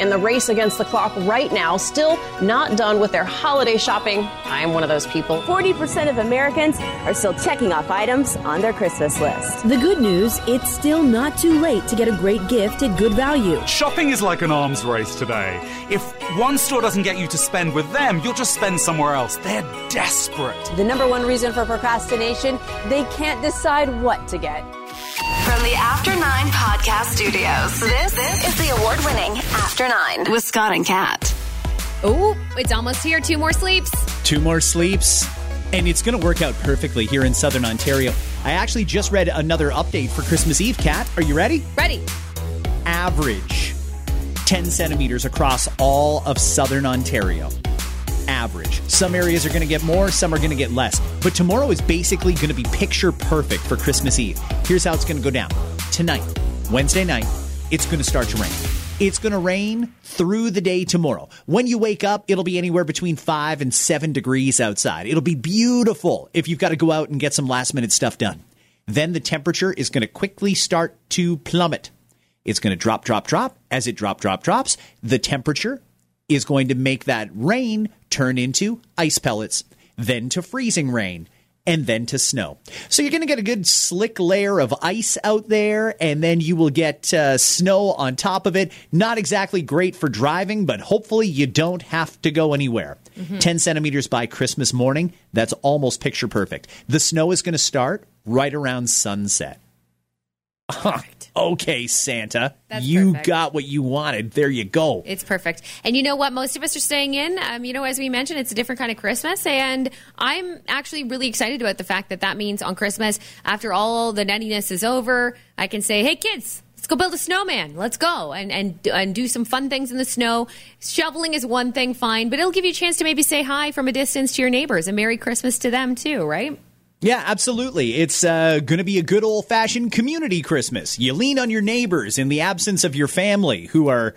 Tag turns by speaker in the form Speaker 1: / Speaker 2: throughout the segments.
Speaker 1: in the race against the clock right now, still not done with their holiday shopping. I am one of those people.
Speaker 2: 40% of Americans are still checking off items on their Christmas list.
Speaker 3: The good news it's still not too late to get a great gift at good value.
Speaker 4: Shopping is like an arms race today. If one store doesn't get you to spend with them, you'll just spend somewhere else. They're desperate.
Speaker 2: The number one reason for procrastination, they can't decide what to get.
Speaker 5: From the After Nine Podcast Studios, this, this is the award winning After Nine with Scott and Kat.
Speaker 6: Oh, it's almost here. Two more sleeps.
Speaker 7: Two more sleeps. And it's going to work out perfectly here in Southern Ontario. I actually just read another update for Christmas Eve, Kat. Are you ready?
Speaker 6: Ready.
Speaker 7: Average 10 centimeters across all of Southern Ontario. Average. Some areas are going to get more, some are going to get less. But tomorrow is basically going to be picture perfect for Christmas Eve. Here's how it's going to go down. Tonight, Wednesday night, it's going to start to rain. It's going to rain through the day tomorrow. When you wake up, it'll be anywhere between 5 and 7 degrees outside. It'll be beautiful if you've got to go out and get some last minute stuff done. Then the temperature is going to quickly start to plummet. It's going to drop, drop, drop. As it drop, drop, drops, the temperature is going to make that rain turn into ice pellets, then to freezing rain, and then to snow. So you're going to get a good slick layer of ice out there, and then you will get uh, snow on top of it. Not exactly great for driving, but hopefully you don't have to go anywhere. 10 centimeters by Christmas morning, that's almost picture perfect. The snow is going to start right around sunset. okay, Santa,
Speaker 6: That's
Speaker 7: you
Speaker 6: perfect.
Speaker 7: got what you wanted. There you go.
Speaker 6: It's perfect. And you know what? Most of us are staying in. Um, you know, as we mentioned, it's a different kind of Christmas. And I'm actually really excited about the fact that that means on Christmas, after all the nuttiness is over, I can say, hey, kids, let's go build a snowman. Let's go and, and, and do some fun things in the snow. Shoveling is one thing, fine, but it'll give you a chance to maybe say hi from a distance to your neighbors and Merry Christmas to them too, right?
Speaker 7: Yeah, absolutely. It's uh, going to be a good old fashioned community Christmas. You lean on your neighbors in the absence of your family who are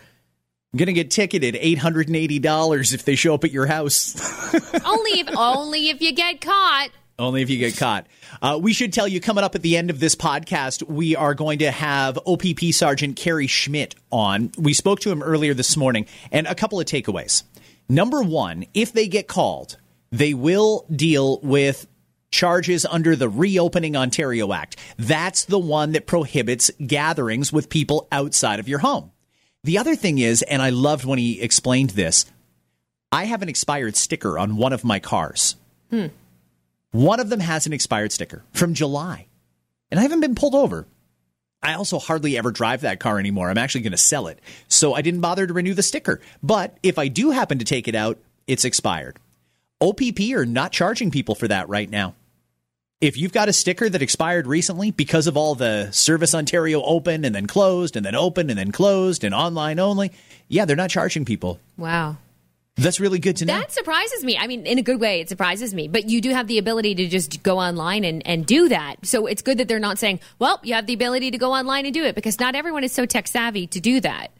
Speaker 7: going to get ticketed $880 if they show up at your house.
Speaker 6: only if only if you get caught.
Speaker 7: Only if you get caught. Uh, we should tell you coming up at the end of this podcast, we are going to have OPP Sergeant Kerry Schmidt on. We spoke to him earlier this morning, and a couple of takeaways. Number one, if they get called, they will deal with charges under the Reopening Ontario Act. That's the one that prohibits gatherings with people outside of your home. The other thing is, and I loved when he explained this, I have an expired sticker on one of my cars. Hmm. One of them has an expired sticker from July, and I haven't been pulled over. I also hardly ever drive that car anymore. I'm actually going to sell it. So I didn't bother to renew the sticker. But if I do happen to take it out, it's expired. OPP are not charging people for that right now. If you've got a sticker that expired recently because of all the Service Ontario open and then closed and then open and then closed and online only, yeah, they're not charging people.
Speaker 6: Wow.
Speaker 7: That's really good to know.
Speaker 6: That surprises me. I mean, in a good way, it surprises me. But you do have the ability to just go online and, and do that. So it's good that they're not saying, well, you have the ability to go online and do it because not everyone is so tech savvy to do that.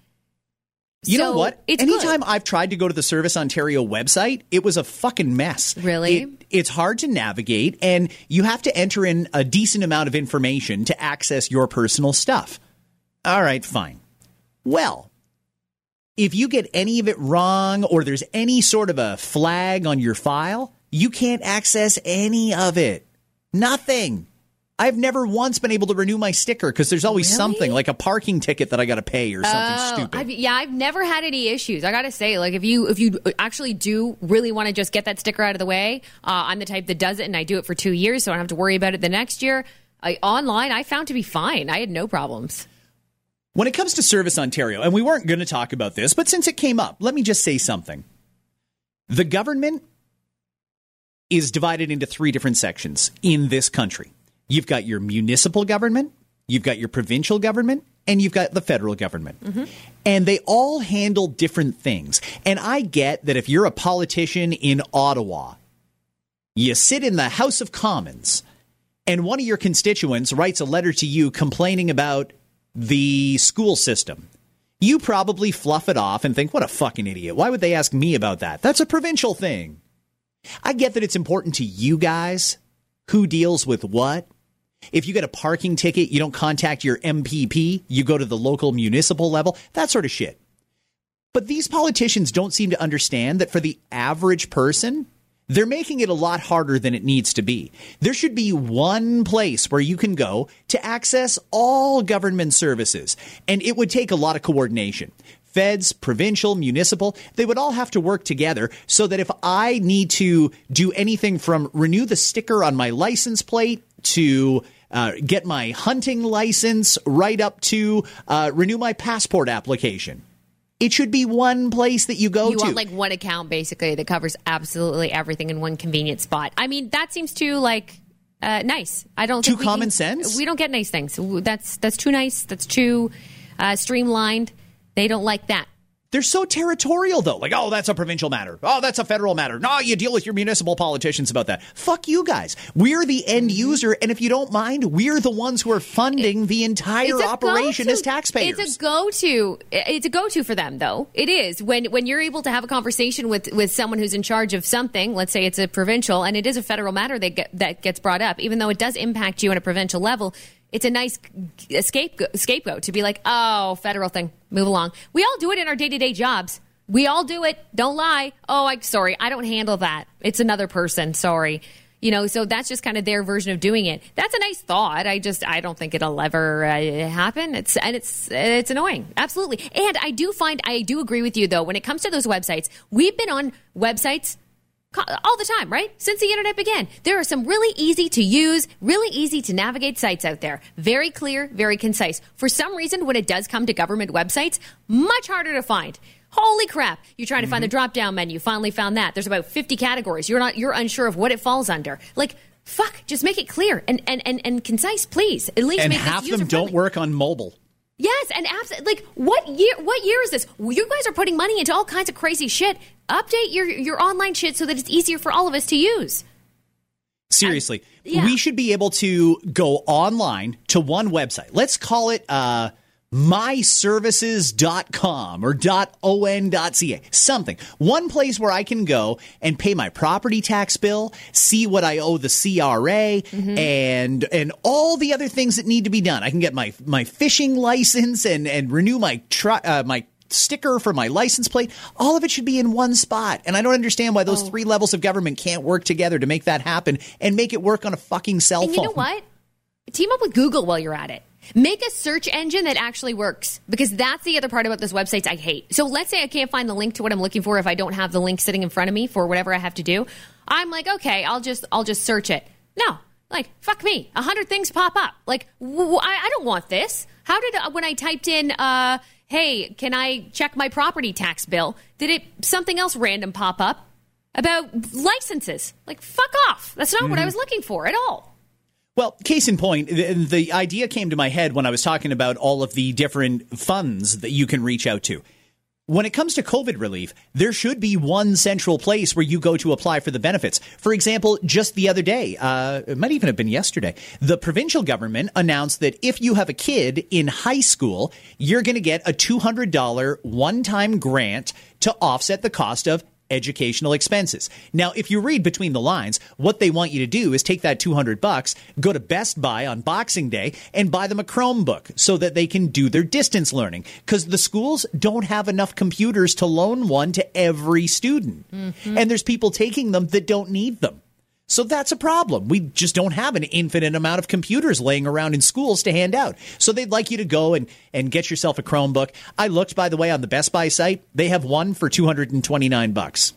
Speaker 7: You know what?
Speaker 6: It's
Speaker 7: Anytime
Speaker 6: good.
Speaker 7: I've tried to go to the Service Ontario website, it was a fucking mess.
Speaker 6: Really?
Speaker 7: It, it's hard to navigate, and you have to enter in a decent amount of information to access your personal stuff. All right, fine. Well, if you get any of it wrong or there's any sort of a flag on your file, you can't access any of it. Nothing. I've never once been able to renew my sticker because there's always
Speaker 6: Really?
Speaker 7: something like a parking ticket that I got to pay or something
Speaker 6: Oh,
Speaker 7: stupid.
Speaker 6: I've, yeah, I've never had any issues. I gotta say, like if you if you actually do really want to just get that sticker out of the way, uh, I'm the type that does it, and I do it for two years, so I don't have to worry about it the next year. I, online, I found to be fine. I had no problems.
Speaker 7: When it comes to Service Ontario, and we weren't going to talk about this, but since it came up, let me just say something. The government is divided into three different sections in this country. You've got your municipal government, you've got your provincial government, and you've got the federal government. Mm-hmm. And they all handle different things. And I get that if you're a politician in Ottawa, you sit in the House of Commons, and one of your constituents writes a letter to you complaining about the school system. You probably fluff it off and think, what a fucking idiot. Why would they ask me about that? That's a provincial thing. I get that it's important to you guys who deals with what. If you get a parking ticket, you don't contact your MPP, you go to the local municipal level, that sort of shit. But these politicians don't seem to understand that for the average person, they're making it a lot harder than it needs to be. There should be one place where you can go to access all government services, and it would take a lot of coordination. Feds, provincial, municipal, they would all have to work together so that if I need to do anything from renew the sticker on my license plate to uh, get my hunting license right up to uh, renew my passport application. It should be one place that you go to
Speaker 6: you
Speaker 7: to.
Speaker 6: want like one account basically that covers absolutely everything in one convenient spot. I mean, that seems too like uh, nice. I don't
Speaker 7: Too
Speaker 6: think
Speaker 7: common
Speaker 6: can-
Speaker 7: sense?
Speaker 6: We don't get nice things. That's that's too nice. That's too uh, streamlined. They don't like that.
Speaker 7: They're so territorial, though. Like, oh, that's a provincial matter. Oh, that's a federal matter. No, you deal with your municipal politicians about that. Fuck you guys. We're the end mm-hmm. user, and if you don't mind, we're the ones who are funding the entire operation as taxpayers.
Speaker 6: It's a go-to. It's a go-to for them, though. It is when when you're able to have a conversation with with someone who's in charge of something. Let's say it's a provincial, and it is a federal matter that get, that gets brought up, even though it does impact you on a provincial level. It's a nice scapegoat, scapegoat to be like, oh, federal thing, move along. We all do it in our day to day jobs. We all do it. Don't lie. Oh, I'm sorry. I don't handle that. It's another person. Sorry. You know, so that's just kind of their version of doing it. That's a nice thought. I just, I don't think it'll ever uh, happen. It's, and it's, it's annoying. Absolutely. And I do find, I do agree with you though, when it comes to those websites, we've been on websites all the time, right? Since the internet began. There are some really easy to use, really easy to navigate sites out there. Very clear, very concise. For some reason, when it does come to government websites, much harder to find. Holy crap. You're trying to find the
Speaker 7: Mm-hmm.
Speaker 6: drop down menu, finally found that. There's about 50 categories. You're not, you're unsure of what it falls under. Like, fuck, just make it clear and, and, and, and concise, please. At least
Speaker 7: and
Speaker 6: make
Speaker 7: half them don't work on mobile.
Speaker 6: Yes, and abs- like what year? What year is this? You guys are putting money into all kinds of crazy shit. Update your your online shit so that it's easier for all of us to use.
Speaker 7: Seriously,
Speaker 6: yeah.
Speaker 7: we should be able to go online to one website. Let's call it uh, myservices.com or .on.ca. Something. One place where I can go and pay my property tax bill, see what I owe the CRA, and and all the other things that need to be done. I can get my my fishing license and and renew my uh, my sticker for my license plate. All of it should be in one spot. And I don't understand why those
Speaker 6: Oh.
Speaker 7: three levels of government can't work together to make that happen and make it work on a fucking cell
Speaker 6: And
Speaker 7: phone.
Speaker 6: you know what? Team up with Google while you're at it. Make a search engine that actually works because that's the other part about those websites I hate. So let's say I can't find the link to what I'm looking for if I don't have the link sitting in front of me for whatever I have to do. I'm like, okay, I'll just I'll just search it. No, like fuck me, a hundred things pop up. Like w- w- I, I don't want this. How did uh, when I typed in, uh, hey, can I check my property tax bill? Did it something else random pop up about licenses? Like fuck off. That's not what I was looking for at all.
Speaker 7: Well, case in point, the, the idea came to my head when I was talking about all of the different funds that you can reach out to. When it comes to COVID relief, there should be one central place where you go to apply for the benefits. For example, just the other day, uh, it might even have been yesterday, the provincial government announced that if you have a kid in high school, you're going to get a $200 one time grant to offset the cost of educational expenses. Now, if you read between the lines, what they want you to do is take that 200 bucks, go to Best Buy on Boxing Day and buy them a Chromebook so that they can do their distance learning cuz the schools don't have enough computers to loan one to every student. Mm-hmm. And there's people taking them that don't need them. So that's a problem. We just don't have an infinite amount of computers laying around in schools to hand out. So they'd like you to go and, and get yourself a Chromebook. I looked, by the way, on the Best Buy site. They have one for 229 bucks.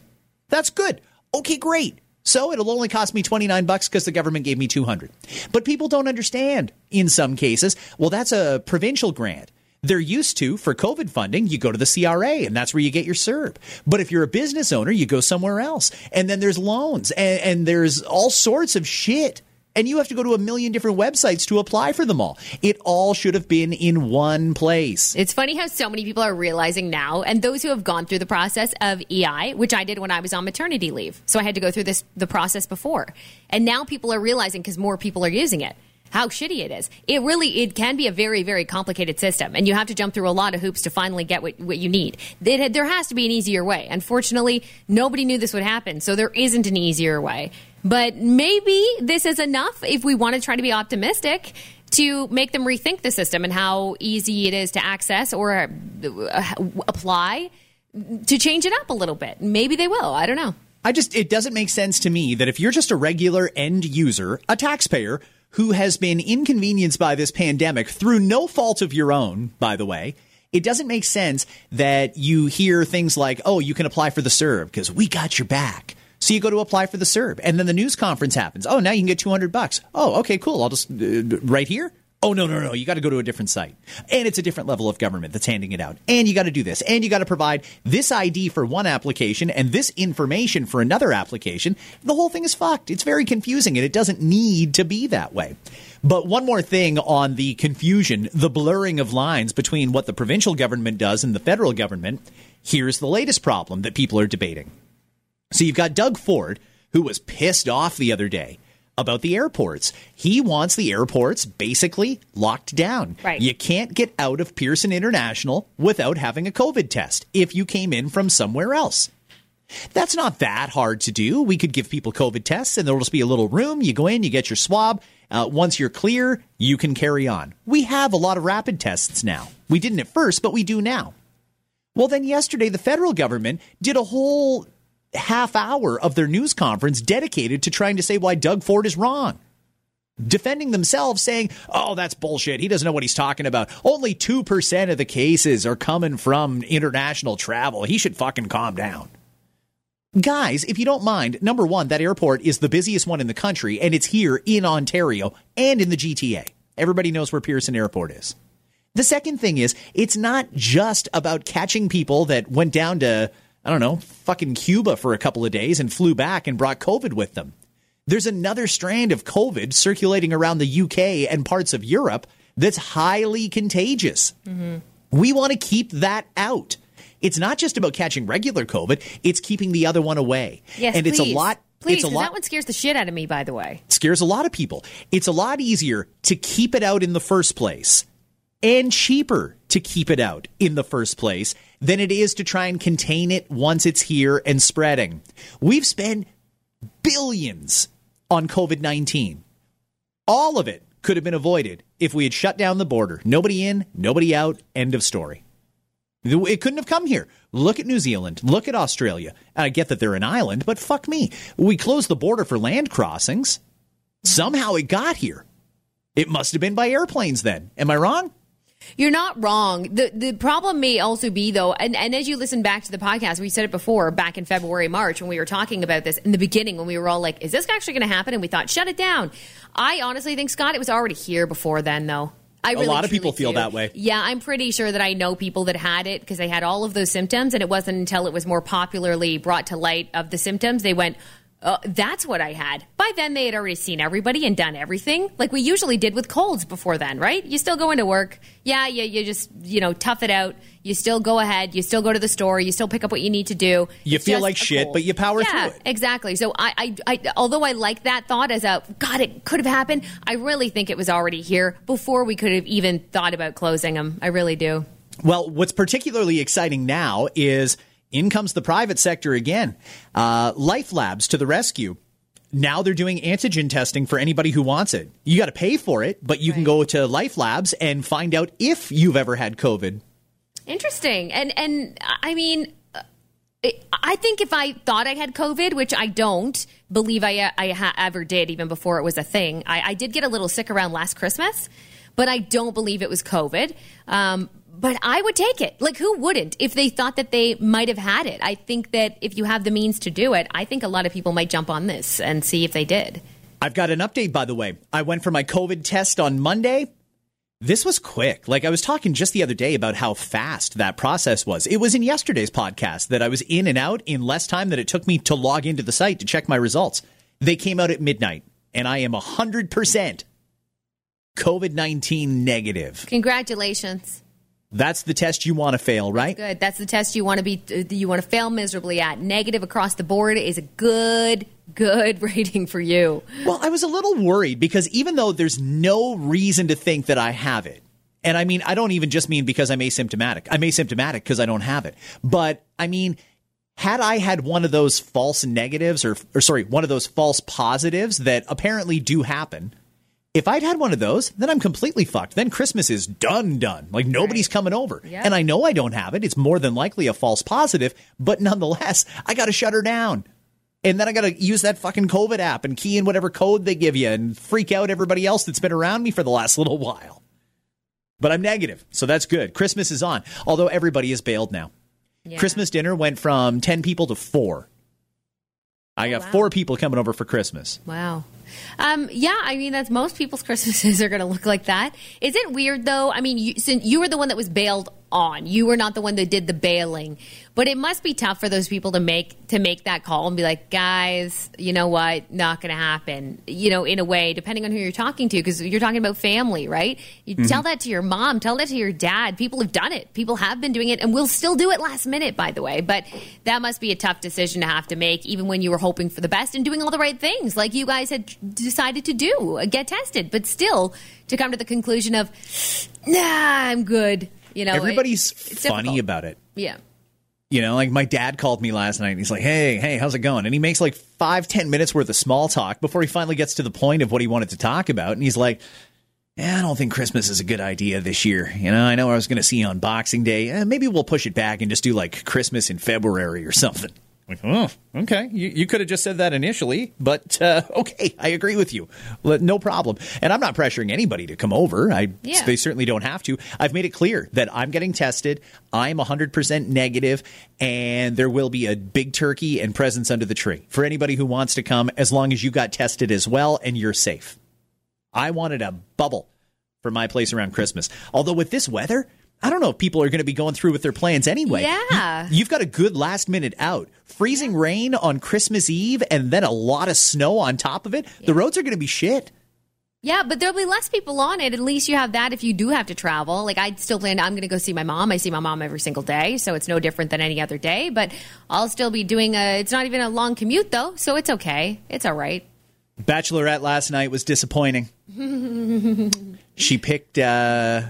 Speaker 7: That's good. Okay, great. So it'll only cost me 29 bucks because the government gave me 200. But people don't understand in some cases. Well, that's a provincial grant. They're used to for COVID funding, you go to the CRA and that's where you get your CERB. But if you're a business owner, you go somewhere else. And then there's loans and, and there's all sorts of shit. And you have to go to a million different websites to apply for them all. It all should have been in one place.
Speaker 6: It's funny how so many people are realizing now, and those who have gone through the process of EI, which I did when I was on maternity leave. So I had to go through this the process before. And now people are realizing because more people are using it. How shitty it is. It really it can be a very very complicated system, and you have to jump through a lot of hoops to finally get what, what you need. It, there has to be an easier way. Unfortunately, nobody knew this would happen, so there isn't an easier way. But maybe this is enough if we want to try to be optimistic to make them rethink the system and how easy it is to access or uh, apply to change it up a little bit. Maybe they will. I don't know.
Speaker 7: I just, it doesn't make sense to me that if you're just a regular end user, a taxpayer who has been inconvenienced by this pandemic through no fault of your own, by the way, it doesn't make sense that you hear things like, oh, you can apply for the CERB because we got your back. So you go to apply for the CERB, and then the news conference happens. Oh, now you can get 200 bucks. Oh, okay, cool. I'll just, uh, right here? Oh, no, no, no. You got to go to a different site. And it's a different level of government that's handing it out. And you got to do this. And you got to provide this ID for one application and this information for another application. The whole thing is fucked. It's very confusing and it doesn't need to be that way. But one more thing on the confusion, the blurring of lines between what the provincial government does and the federal government. Here's the latest problem that people are debating. So you've got Doug Ford, who was pissed off the other day about the airports. He wants the airports basically locked down.
Speaker 6: Right.
Speaker 7: You can't get out of Pearson International without having a COVID test if you came in from somewhere else. That's not that hard to do. We could give people COVID tests and there'll just be a little room. You go in, you get your swab. Uh, once you're clear, you can carry on. We have a lot of rapid tests now. We didn't at first, but we do now. Well, then yesterday, the federal government did a whole half hour of their news conference dedicated to trying to say why Doug Ford is wrong. Defending themselves, saying, oh, that's bullshit. He doesn't know what he's talking about. Only 2% of the cases are coming from international travel. He should fucking calm down. Guys, if you don't mind, number one, that airport is the busiest one in the country, and it's here in Ontario and in the GTA. Everybody knows where Pearson Airport is. The second thing is, it's not just about catching people that went down to, I don't know, fucking Cuba for a couple of days and flew back and brought COVID with them. There's another strand of COVID circulating around the UK and parts of Europe that's highly contagious. Mm-hmm. We want to keep that out. It's not just about catching regular COVID, it's keeping the other one away.
Speaker 6: Yes,
Speaker 7: and it's a lot
Speaker 6: Please,
Speaker 7: it's a lot
Speaker 6: that one scares the shit out of me. By the way,
Speaker 7: scares a lot of people. It's a lot easier to keep it out in the first place and cheaper to keep it out in the first place than it is to try and contain it once it's here and spreading. We've spent billions on COVID 19. All of it could have been avoided if we had shut down the border. Nobody in, nobody out, end of story. It couldn't have come here. Look at New Zealand. Look at Australia. I get that they're an island, but fuck me. We closed the border for land crossings. Somehow it got here. It must have been by airplanes then. Am I wrong?
Speaker 6: You're not wrong. The the problem may also be though, and, and as you listen back to the podcast, we said it before back in February, March when we were talking about this in the beginning when we were all like, is this actually going to happen? And we thought, shut it down. I honestly think Scott, it was already here before then though. I really,
Speaker 7: lot of people feel
Speaker 6: do.
Speaker 7: that way.
Speaker 6: Yeah, I'm pretty sure that I know people that had it because they had all of those symptoms, and it wasn't until it was more popularly brought to light of the symptoms they went, uh, "That's what I had." By then, they had already seen everybody and done everything, like we usually did with colds before then, right? You still go into work, yeah, you, you just you know tough it out. You still go ahead, you still go to the store, you still pick up what you need to do.
Speaker 7: You
Speaker 6: It's
Speaker 7: feel like shit,
Speaker 6: cold.
Speaker 7: but you power
Speaker 6: yeah,
Speaker 7: through it.
Speaker 6: Exactly. So I, I, I, although I like that thought as a God, it could have happened. I really think it was already here before we could have even thought about closing them. I really do.
Speaker 7: Well, what's particularly exciting now is in comes the private sector again. Uh, Life Labs to the rescue. Now they're doing antigen testing for anybody who wants it. You got to pay for it, but you can go to Life Labs and find out if you've ever had COVID.
Speaker 6: Interesting. And and I mean, uh, I think if I thought I had COVID, which I don't believe I I ha- ever did, even before it was a thing, I, I did get a little sick around last Christmas, but I don't believe it was COVID. Um, but I would take it. Like, who wouldn't if they thought that they might have had it? I think that if you have the means to do it, I think a lot of people might jump on this and see if they did.
Speaker 7: I've got an update, by the way. I went for my COVID test on Monday. This was quick. Like I was talking just the other day about how fast that process was. It was in yesterday's podcast that I was in and out in less time than it took me to log into the site to check my results. They came out at midnight, and I am 100% COVID 19 negative.
Speaker 6: Congratulations.
Speaker 7: That's the test you want to fail, right?
Speaker 6: Good. That's the test you want to be uh, you want to fail miserably at. Negative across the board is a good good rating for you.
Speaker 7: Well, I was a little worried because even though there's no reason to think that I have it, and I mean, I don't even just mean because I'm asymptomatic. I'm asymptomatic because I don't have it. But I mean, had I had one of those false negatives or, or sorry, one of those false positives that apparently do happen, If I'd had one of those, then I'm completely fucked. Then Christmas is done, done. Like nobody's coming over.
Speaker 6: Yeah.
Speaker 7: And I know I don't have it. It's more than likely a false positive, but nonetheless, I got to shut her down. And then I got to use that fucking COVID app and key in whatever code they give you and freak out everybody else that's been around me for the last little while. But I'm negative, so that's good. Christmas is on, although everybody is bailed now.
Speaker 6: Yeah.
Speaker 7: Christmas dinner went from 10 people to four. I oh, got
Speaker 6: wow.
Speaker 7: four people coming over for Christmas.
Speaker 6: Wow. Um, yeah, I mean, that's most people's Christmases are going to look like that. Is it weird though? I mean, you, since you were the one that was bailed on, you were not the one that did the bailing, but it must be tough for those people to make to make that call and be like, guys, you know what, not going to happen. You know, in a way, depending on who you're talking to, because you're talking about family, right? You tell that to your mom, tell that to your dad. People have done it. People have been doing it, and will still do it last minute, by the way. But that must be a tough decision to have to make, even when you were hoping for the best and doing all the right things, like you guys had decided to do, get tested, but still to come to the conclusion of, nah, I'm good. You know,
Speaker 7: Everybody's
Speaker 6: it's
Speaker 7: funny
Speaker 6: difficult.
Speaker 7: about it.
Speaker 6: Yeah.
Speaker 7: You know, like my dad called me last night and he's like, hey, hey, how's it going? And he makes like five, ten minutes worth of small talk before he finally gets to the point of what he wanted to talk about. And he's like, yeah, I don't think Christmas is a good idea this year. You know, I know I was going to see you on Boxing Day. Eh, maybe we'll push it back and just do like Christmas in February or something. Like, oh, okay. You, you could have just said that initially, but uh, okay, I agree with you. No problem. And I'm not pressuring anybody to come over. I
Speaker 6: Yeah.
Speaker 7: they certainly don't have to. I've made it clear that I'm getting tested. I'm 100% negative, and there will be a big turkey and presents under the tree for anybody who wants to come, as long as you got tested as well and you're safe. I wanted a bubble for my place around Christmas. Although with this weather, I don't know if people are going to be going through with their plans anyway.
Speaker 6: Yeah.
Speaker 7: You, have got a good last minute out. Freezing rain on Christmas Eve and then a lot of snow on top of it. The roads are going to be shit.
Speaker 6: Yeah, but there'll be less people on it. At least you have that if you do have to travel. Like I still plan. I'm going to go see my mom. I see my mom every single day, so it's no different than any other day. But I'll still be doing a. It's not even a long commute though, so it's okay. It's all right.
Speaker 7: Bachelorette last night was disappointing. she picked uh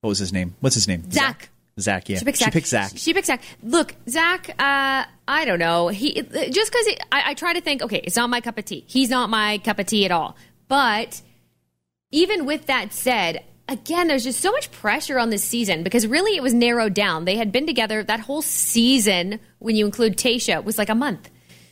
Speaker 7: what was his name? What's his name?
Speaker 6: Zac.
Speaker 7: Zac, yeah.
Speaker 6: She picked Zac.
Speaker 7: Zac.
Speaker 6: She picked Zac. Look, Zac. Uh, I don't know. He just because I, I try to think. Okay, it's not my cup of tea. He's not my cup of tea at all. But even with that said, again, there's just so much pressure on this season because really it was narrowed down. They had been together that whole season, when you include Tayshia, was like a month.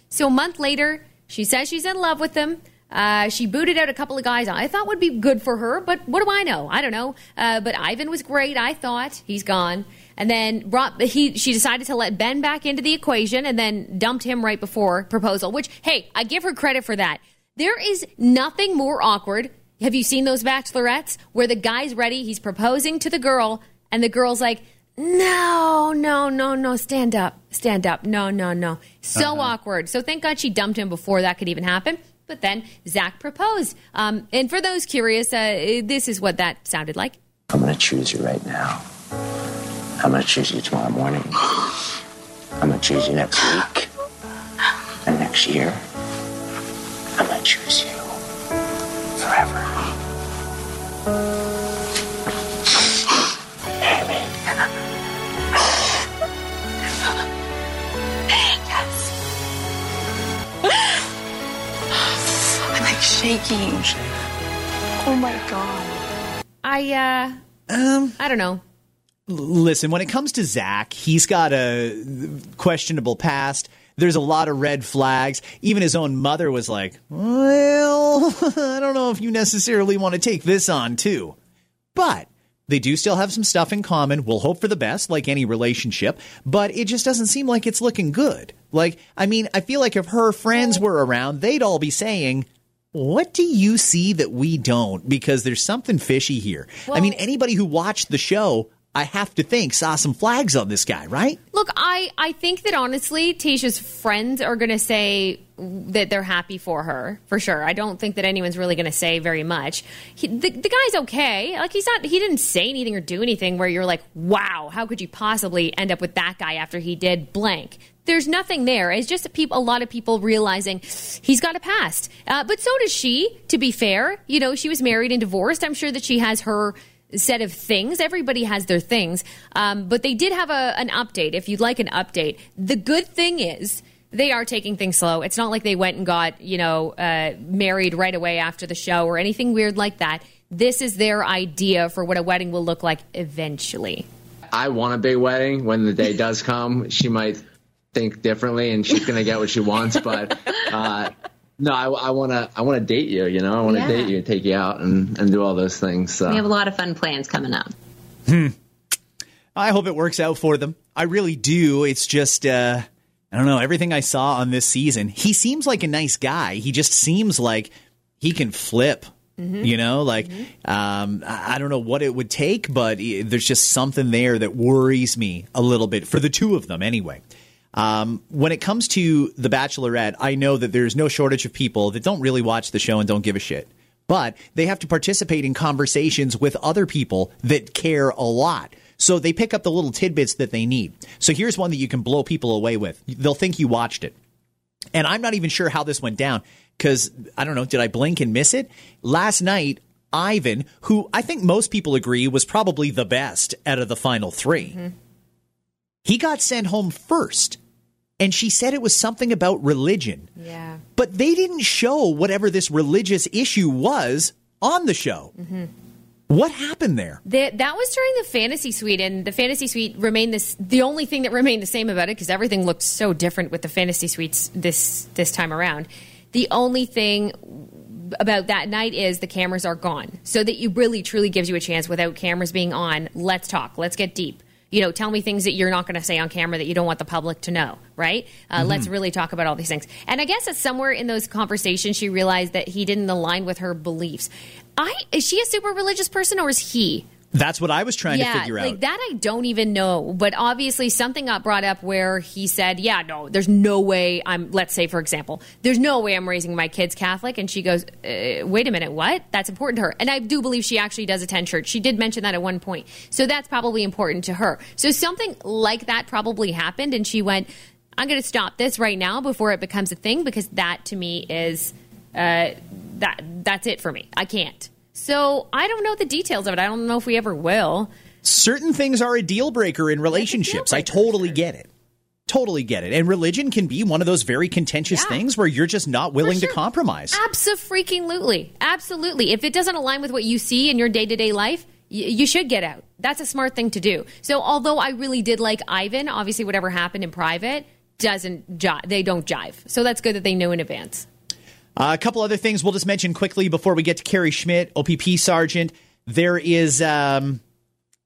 Speaker 6: So a month later, she says she's in love with him. Uh, she booted out a couple of guys I thought would be good for her, but what do I know? I don't know. Uh, but Ivan was great. I thought he's gone, and then brought he. She decided to let Ben back into the equation, and then dumped him right before proposal. Which, hey, I give her credit for that. There is nothing more awkward. Have you seen those bachelorettes where the guy's ready, he's proposing to the girl, and the girl's like, no, no, no, no, stand up, stand up, no, no, no. So awkward. So thank God she dumped him before that could even happen. But then Zac proposed. Um, and for those curious, uh, this is what that sounded like.
Speaker 8: I'm gonna choose you right now. I'm gonna choose you tomorrow morning. I'm gonna choose you next week. And next year. I'm gonna choose you forever.
Speaker 9: I'm like shaking. Oh my god.
Speaker 6: I, uh, um, I don't know.
Speaker 7: Listen, when it comes to Zac, he's got a questionable past. There's a lot of red flags. Even his own mother was like, well, I don't know if you necessarily want to take this on, too. But they do still have some stuff in common. We'll hope for the best, like any relationship, but it just doesn't seem like it's looking good. Like, I mean, I feel like if her friends were around, they'd all be saying, what do you see that we don't? Because there's something fishy here. I mean, anybody who watched the show, I have to think, saw some flags on this guy, right?
Speaker 6: Look, I, I think that honestly, Tayshia's friends are going to say that they're happy for her, for sure. I don't think that anyone's really going to say very much. He, the, the guy's okay. Like, he's not, he didn't say anything or do anything where you're like, wow, how could you possibly end up with that guy after he did blank? There's nothing there. It's just a, peop- a lot of people realizing he's got a past. Uh, but so does she, to be fair. You know, she was married and divorced. I'm sure that she has her set of things. Everybody has their things. Um, but they did have a, an update. If you'd like an update, the good thing is they are taking things slow. It's not like they went and got, you know, uh, married right away after the show or anything weird like that. This is their idea for what a wedding will look like eventually.
Speaker 10: I want a big wedding. When the day does come, she might think differently, and she's gonna get what she wants. But uh, no, I, I want to. I want to date you. You know, I want to
Speaker 11: Yeah.
Speaker 10: date you take you out and, and do all those things. So.
Speaker 11: We have a lot of fun plans coming up.
Speaker 7: Hmm. I hope it works out for them. I really do. It's just, uh, I don't know, everything I saw on this season, he seems like a nice guy. He just seems like he can flip. You know, like um, I I don't know what it would take, but there's just something there that worries me a little bit for the two of them, anyway. Um, when it comes to The Bachelorette, I know that there's no shortage of people that don't really watch the show and don't give a shit. But they have to participate in conversations with other people that care a lot. So they pick up the little tidbits that they need. So here's one that you can blow people away with. They'll think you watched it. And I'm not even sure how this went down because I don't know, did I blink and miss it? Last night, Ivan, who I think most people agree was probably the best out of the final 3 he got sent home first. And she said it was something about religion.
Speaker 6: Yeah.
Speaker 7: But they didn't show whatever this religious issue was on the show. Mm-hmm. What happened there?
Speaker 6: That that was during the fantasy suite, and the fantasy suite remained this. The only thing that remained the same about it, because everything looked so different with the fantasy suites this this time around. The only thing about that night is the cameras are gone, so that you really truly gives you a chance without cameras being on. Let's talk. Let's get deep. You know, tell me things that you're not going to say on camera that you don't want the public to know, right? Uh,
Speaker 12: Mhm.
Speaker 6: Let's really talk about all these things. And I guess that somewhere in those conversations, she realized that he didn't align with her beliefs. I is she a super religious person or is he?
Speaker 7: That's what I was trying
Speaker 6: yeah,
Speaker 7: to figure out.
Speaker 6: like that I don't even know. But obviously, something got brought up where he said, "Yeah, no, there's no way I'm." Let's say, for example, there's no way I'm raising my kids Catholic, and she goes, uh, "Wait a minute, what? That's important to her." And I do believe she actually does attend church. She did mention that at one point, so that's probably important to her. So something like that probably happened, and she went, "I'm going to stop this right now before it becomes a thing because that to me is uh, that that's it for me. I can't." So I don't know the details of it. I don't know if we ever will.
Speaker 7: Certain things are a deal breaker in relationships. I totally get it. Totally get it. And religion can be one of those very contentious things where you're just not willing to compromise.
Speaker 6: Absolutely. Absolutely. If it doesn't align with what you see in your day to day life, y- you should get out. That's a smart thing to do. So, although I really did like Ivan, obviously, whatever happened in private doesn't jive. They don't jive. So, that's good that they know in advance.
Speaker 7: Uh, a couple other things we'll just mention quickly before we get to Kerry Schmidt, OPP sergeant. There is um,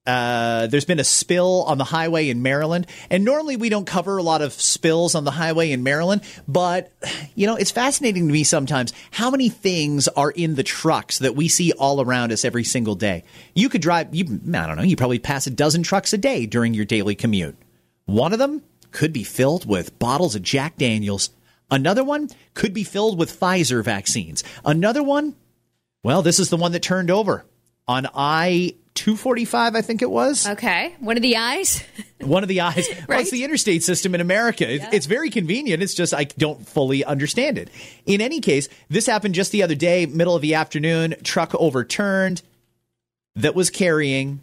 Speaker 7: uh, there's been a spill on the highway in Maryland, and normally we don't cover a lot of spills on the highway in Maryland, but you know it's fascinating to me sometimes how many things are in the trucks that we see all around us every single day. You could drive, you I don't know, you probably pass a dozen trucks a day during your daily commute. One of them could be filled with bottles of Jack Daniels. Another one could be filled with Pfizer vaccines. Another one, well, this is the one that turned over on I 245, I think it was.
Speaker 6: Okay. One of the eyes.
Speaker 7: One of the eyes. Well, it's the interstate system in America. It- It's very convenient. It's just I don't fully understand it. In any case, this happened just the other day, middle of the afternoon. Truck overturned that was carrying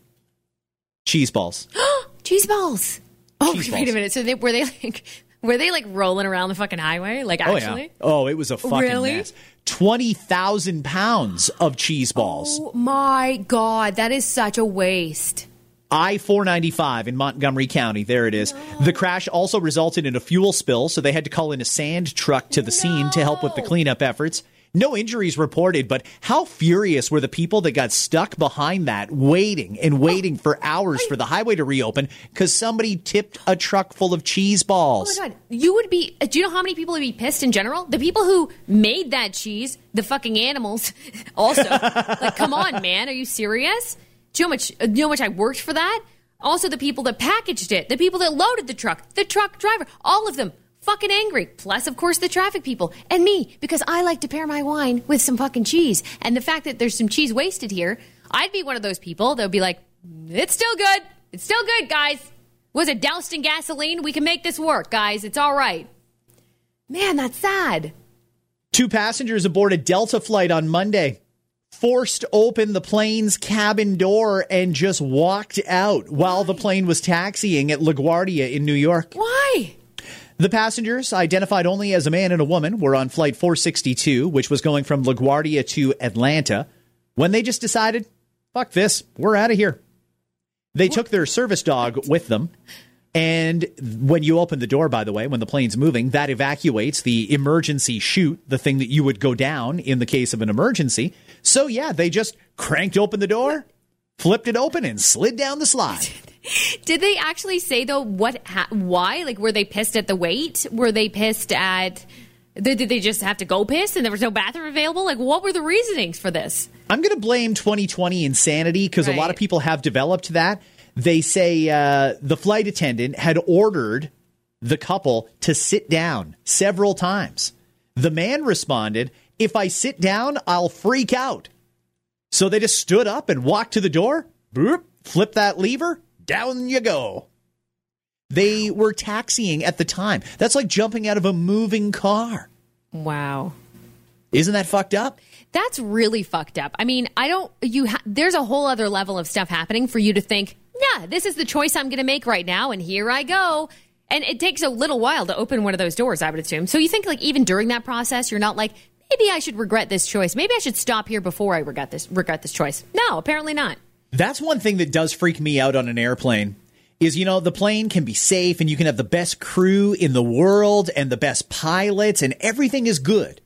Speaker 7: cheese balls.
Speaker 6: Cheese balls. Oh,
Speaker 7: Cheese
Speaker 6: wait
Speaker 7: balls.
Speaker 6: a minute. So, they, were they like. Were they like rolling around the fucking highway? Like actually?
Speaker 7: Oh, yeah. Oh, it was a fucking
Speaker 6: Really?
Speaker 7: mess. 20,000 pounds of cheese balls.
Speaker 6: Oh my god, that is such a waste.
Speaker 7: I 495 in Montgomery County. There it is. The crash also resulted in a fuel spill, so they had to call in a sand truck to the scene to help with the cleanup efforts. No injuries reported, but how furious were the people that got stuck behind that, waiting and waiting for hours for the highway to reopen because somebody tipped a truck full of cheese balls?
Speaker 6: Oh my god, you would be. Do you know how many people would be pissed in general? The people who made that cheese, the fucking animals. Also, like, come on, man, are you serious? Do you know much? uh, You know how much I worked for that? Also, the people that packaged it, the people that loaded the truck, the truck driver, all of them fucking angry. Plus, of course, the traffic people and me because I like to pair my wine with some fucking cheese. And the fact that there's some cheese wasted here, I'd be one of those people that would be like, "It's still good. It's still good, guys." Was it doused in gasoline? We can make this work, guys. It's all right. Man, that's sad.
Speaker 7: Two passengers aboard a Delta flight on Monday forced open the plane's cabin door and just walked out while the plane was taxiing at LaGuardia in New York.
Speaker 6: Why?
Speaker 7: The passengers, identified only as a man and a woman, were on flight 462, which was going from LaGuardia to Atlanta, when they just decided, fuck this, we're out of here. They took their service dog with them. And when you open the door, by the way, when the plane's moving, that evacuates the emergency chute, the thing that you would go down in the case of an emergency. So, yeah, they just cranked open the door, flipped it open, and slid down the slide.
Speaker 6: Did they actually say though what ha- why? Like were they pissed at the wait? Were they pissed at did, did they just have to go piss and there was no bathroom available? Like what were the reasonings for this?
Speaker 7: I'm going to blame 2020 insanity because a lot of people have developed that. They say uh, the flight attendant had ordered the couple to sit down several times. The man responded, If I sit down, I'll freak out. So they just stood up and walked to the door, boop, flip that lever, down you go. They were taxiing at the time. That's like jumping out of a moving car.
Speaker 6: Wow.
Speaker 7: Isn't that fucked up?
Speaker 6: That's really fucked up. I mean, I don't you ha- there's a whole other level of stuff happening for you to think, "Yeah, this is the choice I'm going to make right now and here I go." And it takes a little while to open one of those doors, I would assume. So you think like even during that process, you're not like, "Maybe I should regret this choice. Maybe I should stop here before I regret this regret this choice." No, apparently not.
Speaker 7: That's one thing that does freak me out on an airplane. Is you know the plane can be safe and you can have the best crew in the world and the best pilots and everything is good.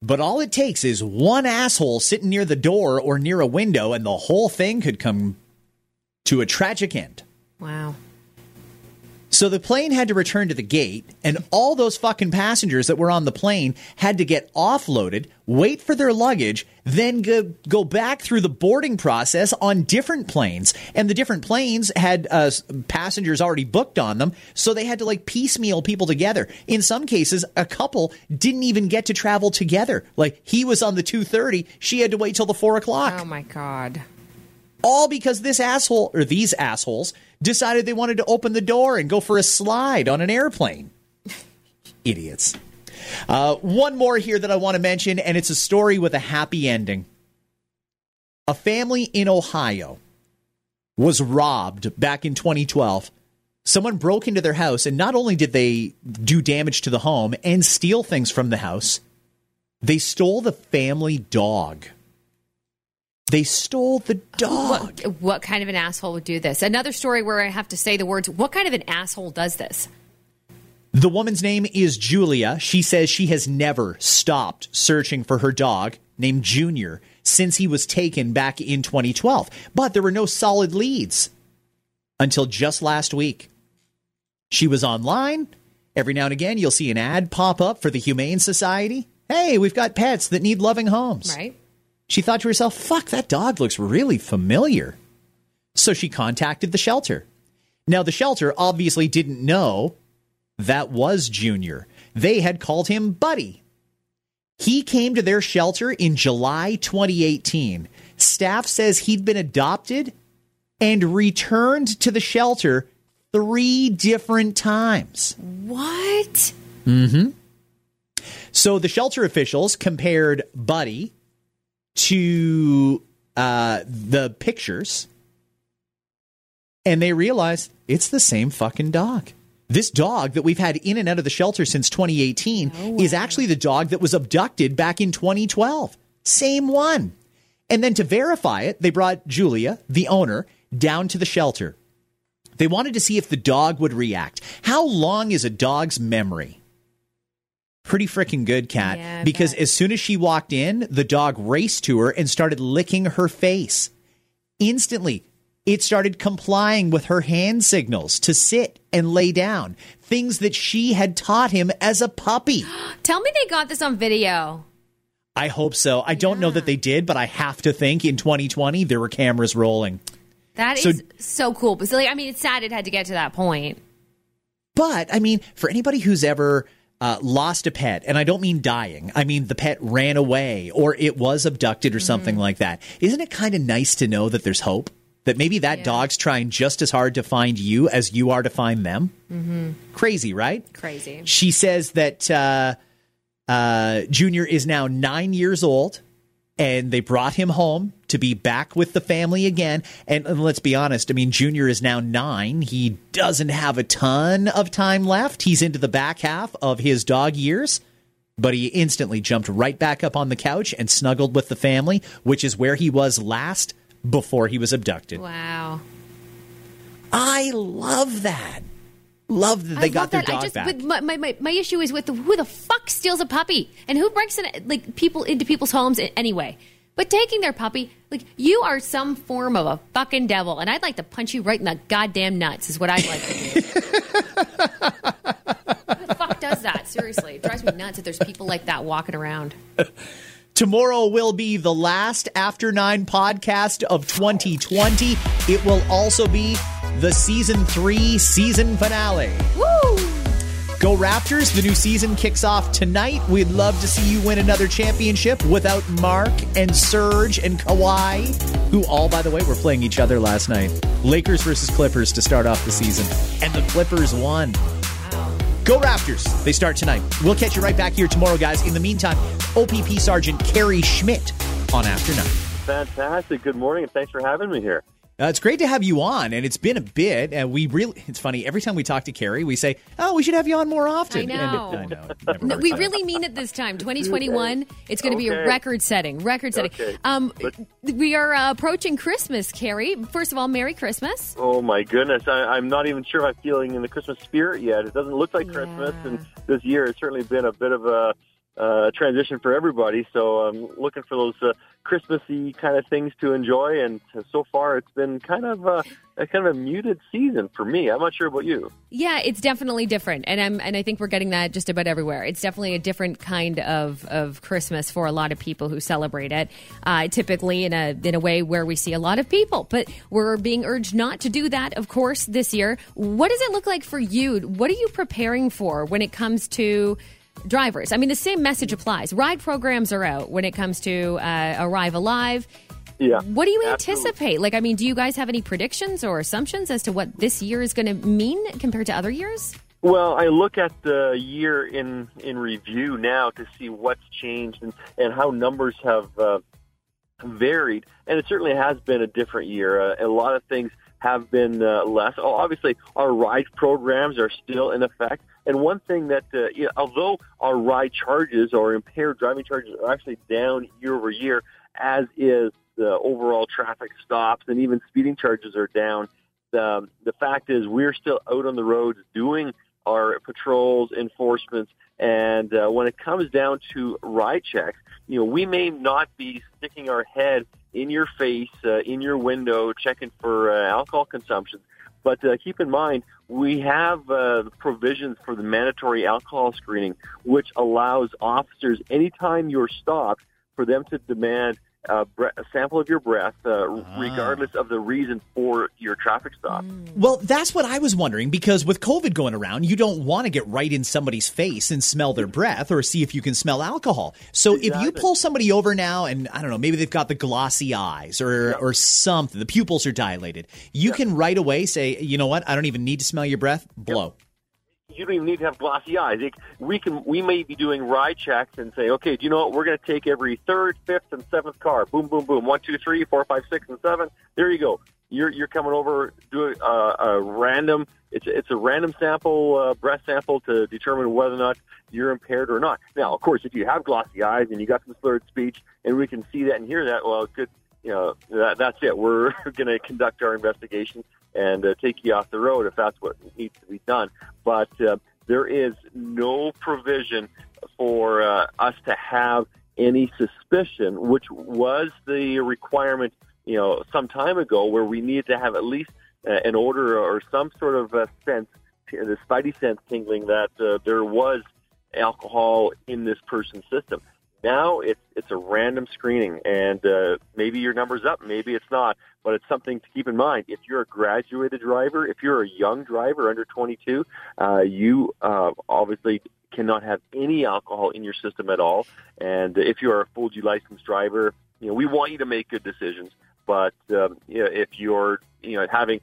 Speaker 7: But all it takes is one asshole sitting near the door or near a window and the whole thing could come to a tragic end.
Speaker 6: Wow.
Speaker 7: So the plane had to return to the gate, and all those fucking passengers that were on the plane had to get offloaded, wait for their luggage, then go, go back through the boarding process on different planes. And the different planes had uh, passengers already booked on them, so they had to like piecemeal people together. In some cases, a couple didn't even get to travel together. Like he was on the 2:30, she had to wait till the 4 o'clock
Speaker 6: Oh my god.
Speaker 7: all because this asshole or these assholes decided they wanted to open the door and go for a slide on an airplane. Idiots. Uh, one more here that I want to mention, and it's a story with a happy ending. A family in Ohio was robbed back in 2012. Someone broke into their house, and not only did they do damage to the home and steal things from the house, they stole the family dog. They stole the dog.
Speaker 6: What, what kind of an asshole would do this? Another story where I have to say the words, what kind of an asshole does this?
Speaker 7: The woman's name is Julia. She says she has never stopped searching for her dog named Junior since he was taken back in 2012. But there were no solid leads until just last week. She was online. Every now and again, you'll see an ad pop up for the Humane Society. Hey, we've got pets that need loving homes.
Speaker 6: Right?
Speaker 7: She thought to herself, fuck, that dog looks really familiar. So she contacted the shelter. Now, the shelter obviously didn't know that was Junior. They had called him Buddy. He came to their shelter in July 2018. Staff says he'd been adopted and returned to the shelter three different times.
Speaker 6: What?
Speaker 7: Mm-hmm. So the shelter officials compared Buddy to uh, the pictures, and they realized it's the same fucking dog. This dog that we've had in and out of the shelter since 2018 is actually the dog that was abducted back in 2012. Same one. And then to verify it, they brought Julia, the owner, down to the shelter. They wanted to see if the dog would react. How long is a dog's memory? Pretty freaking good, Kat.
Speaker 6: Yeah,
Speaker 7: because
Speaker 6: bet.
Speaker 7: as soon as she walked in, the dog raced to her and started licking her face. Instantly, it started complying with her hand signals to sit and lay down, things that she had taught him as a puppy.
Speaker 6: Tell me they got this on video.
Speaker 7: I hope so. I don't know that they did, but I have to think in 2020 there were cameras rolling.
Speaker 6: That
Speaker 7: So-
Speaker 6: is so cool. But so, like, I mean, it's sad it had to get to that point.
Speaker 7: But I mean, for anybody who's ever uh, lost a pet, and I don't mean dying, I mean the pet ran away or it was abducted or something like that. Isn't it kind of nice to know that there's hope? That maybe that dog's trying just as hard to find you as you are to find them?
Speaker 6: Mm-hmm.
Speaker 7: Crazy, right?
Speaker 6: Crazy.
Speaker 7: She says that uh, uh, Junior is now nine years old. And they brought him home to be back with the family again. And, and let's be honest, I mean, Junior is now nine. He doesn't have a ton of time left. He's into the back half of his dog years. But he instantly jumped right back up on the couch and snuggled with the family, which is where he was last before he was abducted.
Speaker 6: Wow.
Speaker 7: I love that. Love that they
Speaker 6: I
Speaker 7: got their
Speaker 6: that.
Speaker 7: dog
Speaker 6: I just,
Speaker 7: back.
Speaker 6: My, my, my, my issue is with the, who the fuck steals a puppy and who breaks it, like people into people's homes anyway. But taking their puppy, like you are some form of a fucking devil, and I'd like to punch you right in the goddamn nuts. Is what I'd like to do. who the fuck does that? Seriously, it drives me nuts that there's people like that walking around.
Speaker 7: Tomorrow will be the last After Nine podcast of 2020. It will also be the season three season finale.
Speaker 6: Woo!
Speaker 7: Go Raptors. The new season kicks off tonight. We'd love to see you win another championship without Mark and Serge and Kawhi, who all, by the way, were playing each other last night. Lakers versus Clippers to start off the season. And the Clippers won. Go Raptors. They start tonight. We'll catch you right back here tomorrow, guys. In the meantime, OPP Sergeant Kerry Schmidt on After Nine.
Speaker 11: Fantastic. Good morning, and thanks for having me here.
Speaker 7: Uh, it's great to have you on, and it's been a bit. And we really, it's funny, every time we talk to Kerry, we say, oh, we should have you on more often.
Speaker 6: I
Speaker 7: And
Speaker 6: know.
Speaker 7: it- I know.
Speaker 6: No, we
Speaker 7: out.
Speaker 6: really mean it this time. 2021. It's going to be a record setting. Record setting.
Speaker 11: Okay.
Speaker 6: Um, we are uh, approaching Christmas, Kerry. First of all, Merry Christmas.
Speaker 11: Oh my goodness, I, I'm not even sure I'm feeling in the Christmas spirit yet. It doesn't look like Christmas, and this year has certainly been a bit of a uh, transition for everybody. So I'm looking for those uh, Christmassy kind of things to enjoy, and so far it's been kind of uh, a kind of a muted season for me. I'm not sure about you.
Speaker 6: Yeah, it's definitely different, and I'm and I think we're getting that just about everywhere. It's definitely a different kind of of Christmas for a lot of people who celebrate it. Uh, typically in a in a way where we see a lot of people, but we're being urged not to do that. Of course, this year. What does it look like for you? What are you preparing for when it comes to drivers? I mean, the same message applies. Ride programs are out when it comes to uh, Arrive Alive.
Speaker 11: Yeah.
Speaker 6: What do you
Speaker 11: Absolutely.
Speaker 6: anticipate? Like, I mean, do you guys have any predictions or assumptions as to what this year is going to mean compared to other years?
Speaker 11: Well, I look at the year in in review now to see what's changed and, and how numbers have uh, varied, and it certainly has been a different year. Uh, a lot of things have been uh, less. Oh, obviously, our ride programs are still in effect. And one thing that, uh, you know, although our ride charges or impaired driving charges are actually down year over year, as is the overall traffic stops and even speeding charges are down. The, the fact is, we're still out on the roads doing our patrols, enforcements, and uh, when it comes down to ride checks, you know, we may not be sticking our head in your face, uh, in your window, checking for uh, alcohol consumption. But uh, keep in mind, we have uh, provisions for the mandatory alcohol screening, which allows officers, anytime you're stopped, for them to demand uh, bre- a sample of your breath, uh, regardless of the reason for your traffic stop.
Speaker 7: Well, that's what I was wondering because with COVID going around, you don't want to get right in somebody's face and smell their breath or see if you can smell alcohol. So if you pull somebody over now and I don't know, maybe they've got the glossy eyes or or something, the pupils are dilated, you can right away say, you know what, I don't even need to smell your breath, blow.
Speaker 11: You don't even need to have glossy eyes. It, we can we may be doing ride checks and say, okay, do you know what? We're going to take every third, fifth, and seventh car. Boom, boom, boom. One, two, three, four, five, six, and seven. There you go. You're you're coming over. Do a, a random. It's it's a random sample, uh, breath sample to determine whether or not you're impaired or not. Now, of course, if you have glossy eyes and you got some slurred speech, and we can see that and hear that, well, good. You know, that, that's it. We're going to conduct our investigation and uh, take you off the road if that's what needs to be done. But uh, there is no provision for uh, us to have any suspicion, which was the requirement, you know, some time ago, where we needed to have at least uh, an odor or some sort of uh, sense, the spidey sense tingling that uh, there was alcohol in this person's system. Now it's it's a random screening, and uh, maybe your number's up, maybe it's not, but it's something to keep in mind. If you're a graduated driver, if you're a young driver under 22, uh, you uh, obviously cannot have any alcohol in your system at all. And if you're a full G licensed driver, you know we want you to make good decisions. But um, you know, if you're you know having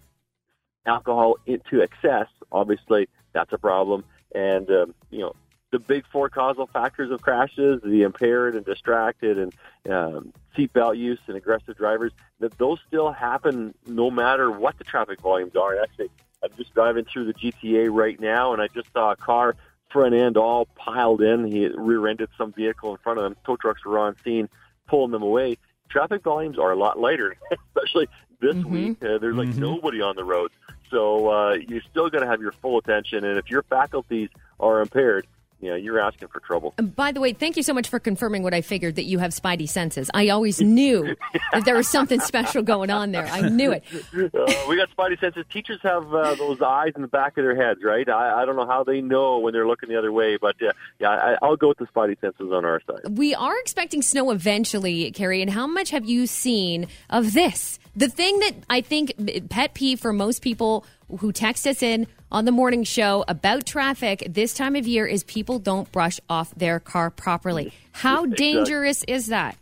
Speaker 11: alcohol into excess, obviously that's a problem. And um, you know, the big four causal factors of crashes, the impaired and distracted and um, seatbelt use and aggressive drivers, that those still happen no matter what the traffic volumes are. And actually, I'm just driving through the GTA right now, and I just saw a car front end all piled in. He rear-ended some vehicle in front of them. Tow trucks were on scene, pulling them away. Traffic volumes are a lot lighter, especially this
Speaker 6: Mm-hmm.
Speaker 11: week. Uh, there's like nobody on the road, so uh, you still got to have your full attention. And if your faculties are impaired, you know you're asking for trouble.
Speaker 6: And by the way, thank you so much for confirming what I figured that you have spidey senses. I always knew that there was something special going on there. I knew it.
Speaker 11: uh, we got spidey senses. Teachers have uh, those eyes in the back of their heads, right? I, I don't know how they know when they're looking the other way, but uh, yeah, I, I'll go with the spidey senses on our side.
Speaker 6: We are expecting snow eventually, Kerry. And how much have you seen of this? The thing that I think pet peeve for most people who text us in on the morning show about traffic this time of year is people don't brush off their car properly. How dangerous is that?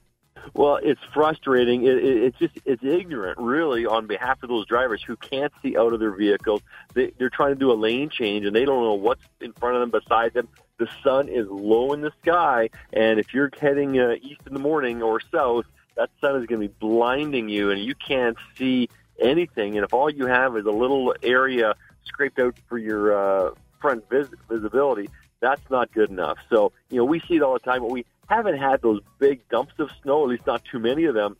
Speaker 11: Well, it's frustrating. It, it, it's just it's ignorant, really, on behalf of those drivers who can't see out of their vehicles. They, they're trying to do a lane change, and they don't know what's in front of them, beside them. The sun is low in the sky, and if you're heading uh, east in the morning or south, that sun is going to be blinding you, and you can't see anything. And if all you have is a little area scraped out for your uh, front vis- visibility, that's not good enough. So, you know, we see it all the time, but we haven't had those big dumps of snow, at least not too many of them,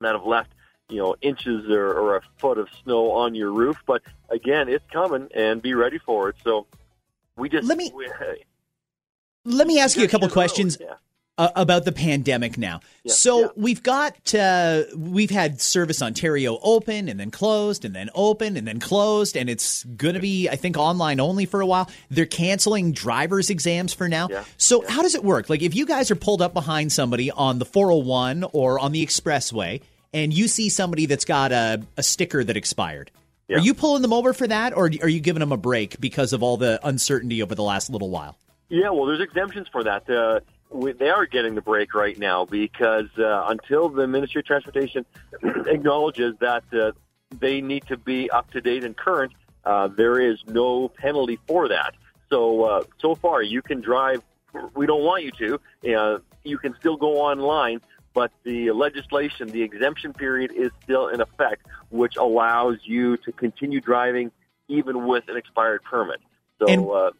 Speaker 11: that have left, you know, inches or, or a foot of snow on your roof. But again, it's coming, and be ready for it. So we just
Speaker 7: Let me-
Speaker 11: we,
Speaker 7: Let me ask you a couple questions
Speaker 11: yeah.
Speaker 7: Uh, about the pandemic now.
Speaker 11: Yeah,
Speaker 7: so
Speaker 11: yeah.
Speaker 7: we've got uh, we've had Service Ontario open and then closed and then open and then closed and it's going to be I think online only for a while. They're canceling driver's exams for now.
Speaker 11: Yeah,
Speaker 7: So how does it work? Like if you guys are pulled up behind somebody on the 401 or on the expressway and you see somebody that's got a, a sticker that expired. Are you pulling them over for that or are you giving them a break because of all the uncertainty over the last little while?
Speaker 11: Yeah, well, there's exemptions for that. Uh, we, they are getting the break right now because uh, until the Ministry of Transportation acknowledges that uh, they need to be up to date and current, uh, there is no penalty for that. So uh, so far, you can drive. We don't want you to. Uh, you can still go online, but the legislation, the exemption period, is still in effect, which allows you to continue driving even with an expired permit. So.
Speaker 7: And-
Speaker 11: uh,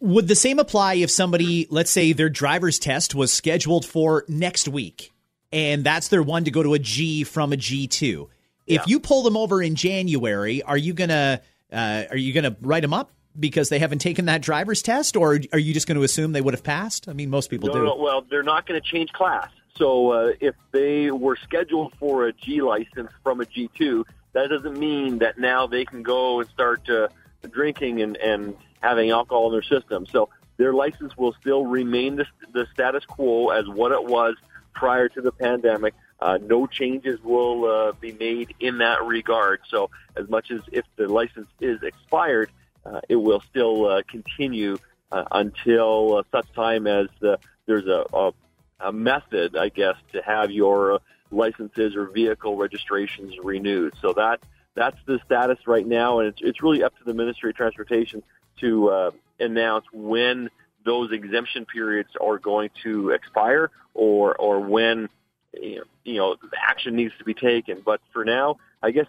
Speaker 7: Would the same apply if somebody, let's say their driver's test was scheduled for next week and that's their one to go to a G from a G2? If you pull them over in January, are you going to uh, are you going to write them up because they haven't taken that driver's test or are you just going to assume they would have passed? I mean, most people
Speaker 11: no,
Speaker 7: do.
Speaker 11: No, well, they're not going to change class. So uh, if they were scheduled for a G license from a G2, that doesn't mean that now they can go and start uh, drinking and, and having alcohol in their system. So their license will still remain the, the status quo as what it was prior to the pandemic. Uh, no changes will uh, be made in that regard. So as much as if the license is expired, uh, it will still uh, continue uh, until such time as the, there's a, a, a method, I guess, to have your licenses or vehicle registrations renewed. So that that's the status right now, and it's, it's really up to the Ministry of Transportation to uh, announce when those exemption periods are going to expire or or when you know, you know action needs to be taken. But for now, I guess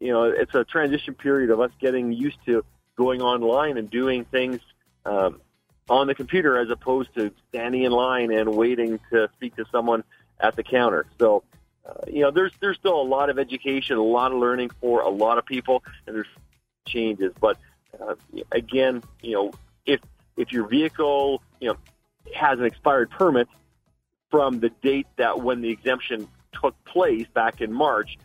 Speaker 11: you know it's a transition period of us getting used to going online and doing things um, on the computer as opposed to standing in line and waiting to speak to someone at the counter. So. Uh, you know, there's there's still a lot of education, a lot of learning for a lot of people, and there's changes. But uh, again, you know, if if your vehicle, you know, has an expired permit from the date that when the exemption took place back in March,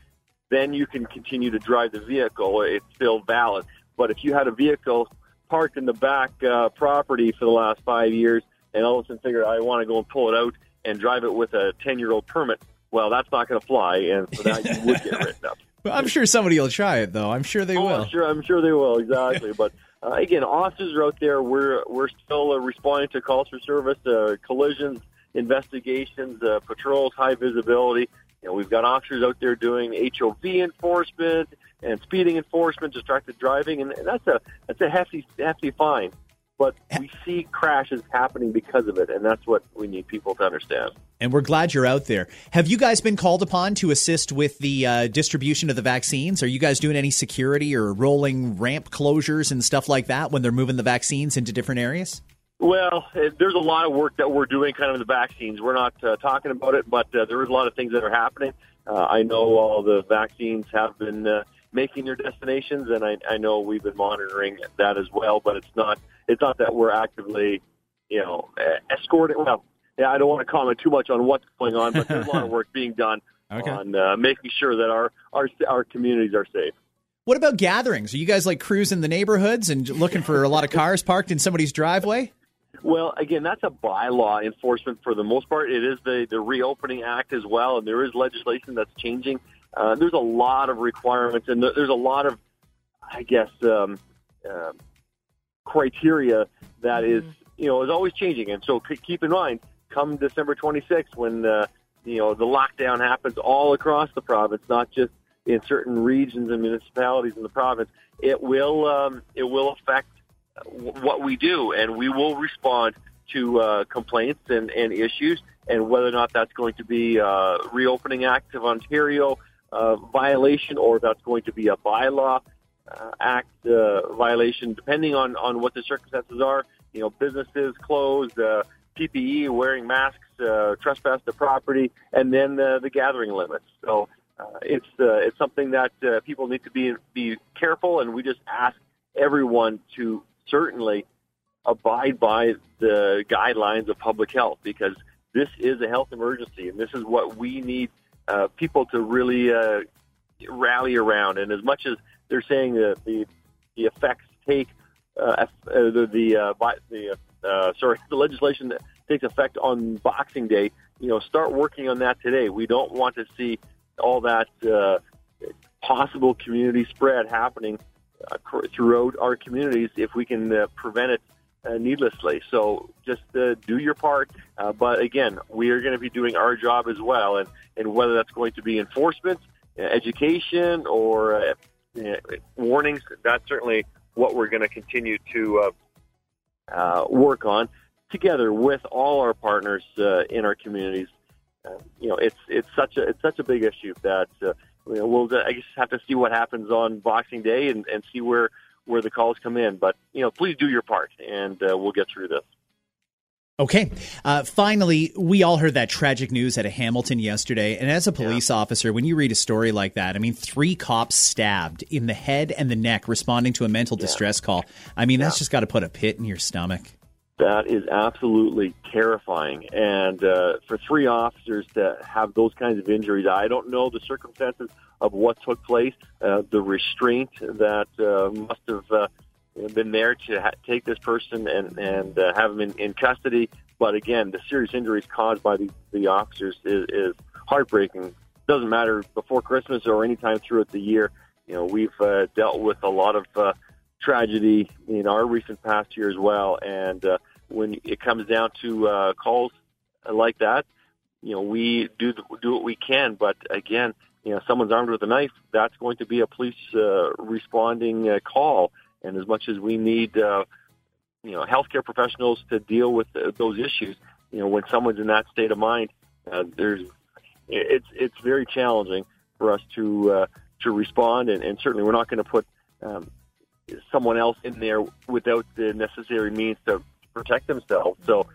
Speaker 11: then you can continue to drive the vehicle. It's still valid. But if you had a vehicle parked in the back uh, property for the last five years and all of a sudden figure I want to go and pull it out and drive it with a 10 year old permit, well, that's not going to fly. And so that you would get written up.
Speaker 7: I'm sure somebody will try it though. I'm sure they
Speaker 11: oh,
Speaker 7: will.
Speaker 11: I'm sure, I'm sure they will. Exactly. but uh, again, officers are out there. We're we're still uh, responding to calls for service, uh, collisions, investigations, uh, patrols, high visibility. You know, we've got officers out there doing HOV enforcement and speeding enforcement, distracted driving, and, and that's a that's a hefty hefty fine. But we see crashes happening because of it, and that's what we need people to understand.
Speaker 7: And we're glad you're out there. Have you guys been called upon to assist with the uh, distribution of the vaccines? Are you guys doing any security or rolling ramp closures and stuff like that when they're moving the vaccines into different areas?
Speaker 11: Well, eh, there's a lot of work that we're doing kind of in the vaccines. We're not uh, talking about it, but uh, there is a lot of things that are happening. Uh, I know all the vaccines have been uh, making their destinations, and I, I know we've been monitoring that as well. But it's not it's not that we're actively, you know, escorting. Well, yeah, I don't want to comment too much on what's going on, but there's a lot of work being done
Speaker 7: Okay.
Speaker 11: on uh, making sure that our our our communities are safe.
Speaker 7: What about gatherings? Are you guys like cruising the neighborhoods and looking for a lot of cars parked in somebody's driveway?
Speaker 11: Well, again, that's a bylaw enforcement for the most part. It is the, the reopening act as well, and there is legislation that's changing. Uh, there's a lot of requirements, and there's a lot of, I guess, um, uh, criteria that is, you know, is always changing. And so keep in mind, come December 26th, when uh, you know the lockdown happens all across the province, not just in certain regions and municipalities in the province, it will um, it will affect w- what we do, and we will respond to uh, complaints and, and issues, and whether or not that's going to be uh, reopening Act of Ontario uh, violation or that's going to be a bylaw uh, act uh, violation, depending on, on what the circumstances are. You know, businesses closed, uh, PPE, wearing masks, uh, trespass to property, and then uh, the gathering limits. So uh, it's uh, it's something that uh, people need to be be careful, and we just ask everyone to certainly abide by the guidelines of public health because this is a health emergency, and this is what we need uh, people to really uh, rally around. And as much as they're saying that the the effects take uh, uh, the the, uh, the uh, sorry the legislation that takes effect on Boxing Day, you know, start working on that today. We don't want to see all that uh, possible community spread happening uh, throughout our communities if we can uh, prevent it uh, needlessly. So just uh, do your part. Uh, but again, we are going to be doing our job as well, and and whether that's going to be enforcement, uh, education, or uh, uh, warnings, that's certainly what we're going to continue to work on together with all our partners in our communities. You know, it's it's such a it's such a big issue that you know, we'll I just have to see what happens on Boxing Day and, and see where where the calls come in. But you know, please do your part, and uh, we'll get through this.
Speaker 7: Okay. Uh, finally, we all heard that tragic news out of Hamilton yesterday. And as a police officer, when you read a story like that, I mean, three cops stabbed in the head and the neck responding to a mental distress call. I mean, that's just got to put a pit in your stomach.
Speaker 11: That is absolutely terrifying. And uh, for three officers to have those kinds of injuries, I don't know the circumstances of what took place, uh, the restraint that uh, must have uh, been there to ha- take this person and, and uh, have him in, in custody. But again, the serious injuries caused by the, the officers is, is heartbreaking. Doesn't matter before Christmas or any time throughout the year. You know, we've uh, dealt with a lot of uh, tragedy in our recent past here as well. And uh, when it comes down to uh, calls like that, you know, we do do what we can. But again, you know, someone's armed with a knife. That's going to be a police uh, responding uh, call. And as much as we need, uh, you know, healthcare professionals to deal with uh, those issues, you know, when someone's in that state of mind, uh, there's it's it's very challenging for us to uh, to respond, and, and certainly we're not going to put um, someone else in there without the necessary means to protect themselves. So,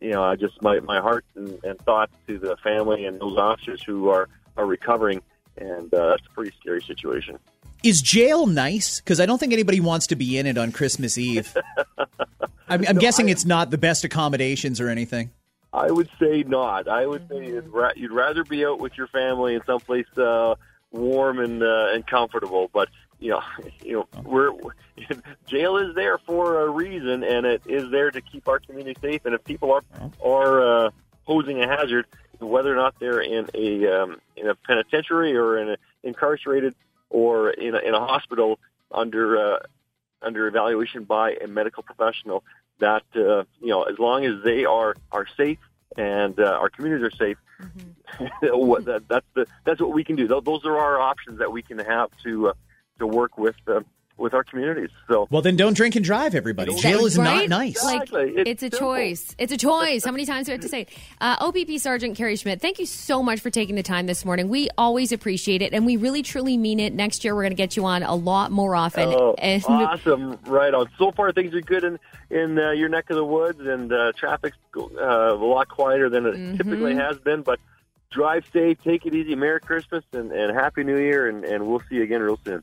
Speaker 11: you know, I just my my heart and, and thoughts to the family and those officers who are are recovering, and uh, that's a pretty scary situation.
Speaker 7: Is jail nice? Because I don't think anybody wants to be in it on Christmas Eve. I'm, I'm guessing it's not the best accommodations or anything.
Speaker 11: I would say not. I would say you'd, ra- you'd rather be out with your family in someplace uh, warm and uh, and comfortable. But you know, you know, we're jail is there for a reason, and it is there to keep our community safe. And if people are are uh, posing a hazard, whether or not they're in a um, in a penitentiary or in a, incarcerated or in a, in a hospital under uh, under evaluation by a medical professional, that uh, you know, as long as they are are safe and uh, our communities are safe, what- that, that's the that's what we can do. Those are our options that we can have to uh, to work with uh, with our communities. So
Speaker 7: Well, then don't drink and drive, everybody. Jail is
Speaker 6: Right?
Speaker 7: not nice.
Speaker 6: Like,
Speaker 11: Exactly.
Speaker 6: it's,
Speaker 11: It's
Speaker 6: a
Speaker 11: simple.
Speaker 6: choice. It's a choice. How many times do I have to say? Uh, OPP Sergeant Kerry Schmidt, thank you so much for taking the time this morning. We always appreciate it, and we really, truly mean it. Next year, we're going to get you on a lot more often.
Speaker 11: Oh,
Speaker 6: and
Speaker 11: awesome! Right on. So far, things are good in in uh, your neck of the woods, and uh, traffic's uh, a lot quieter than it
Speaker 6: Mm-hmm.
Speaker 11: typically has been. But drive safe, take it easy. Merry Christmas and, and Happy New Year, and, and we'll see you again real soon.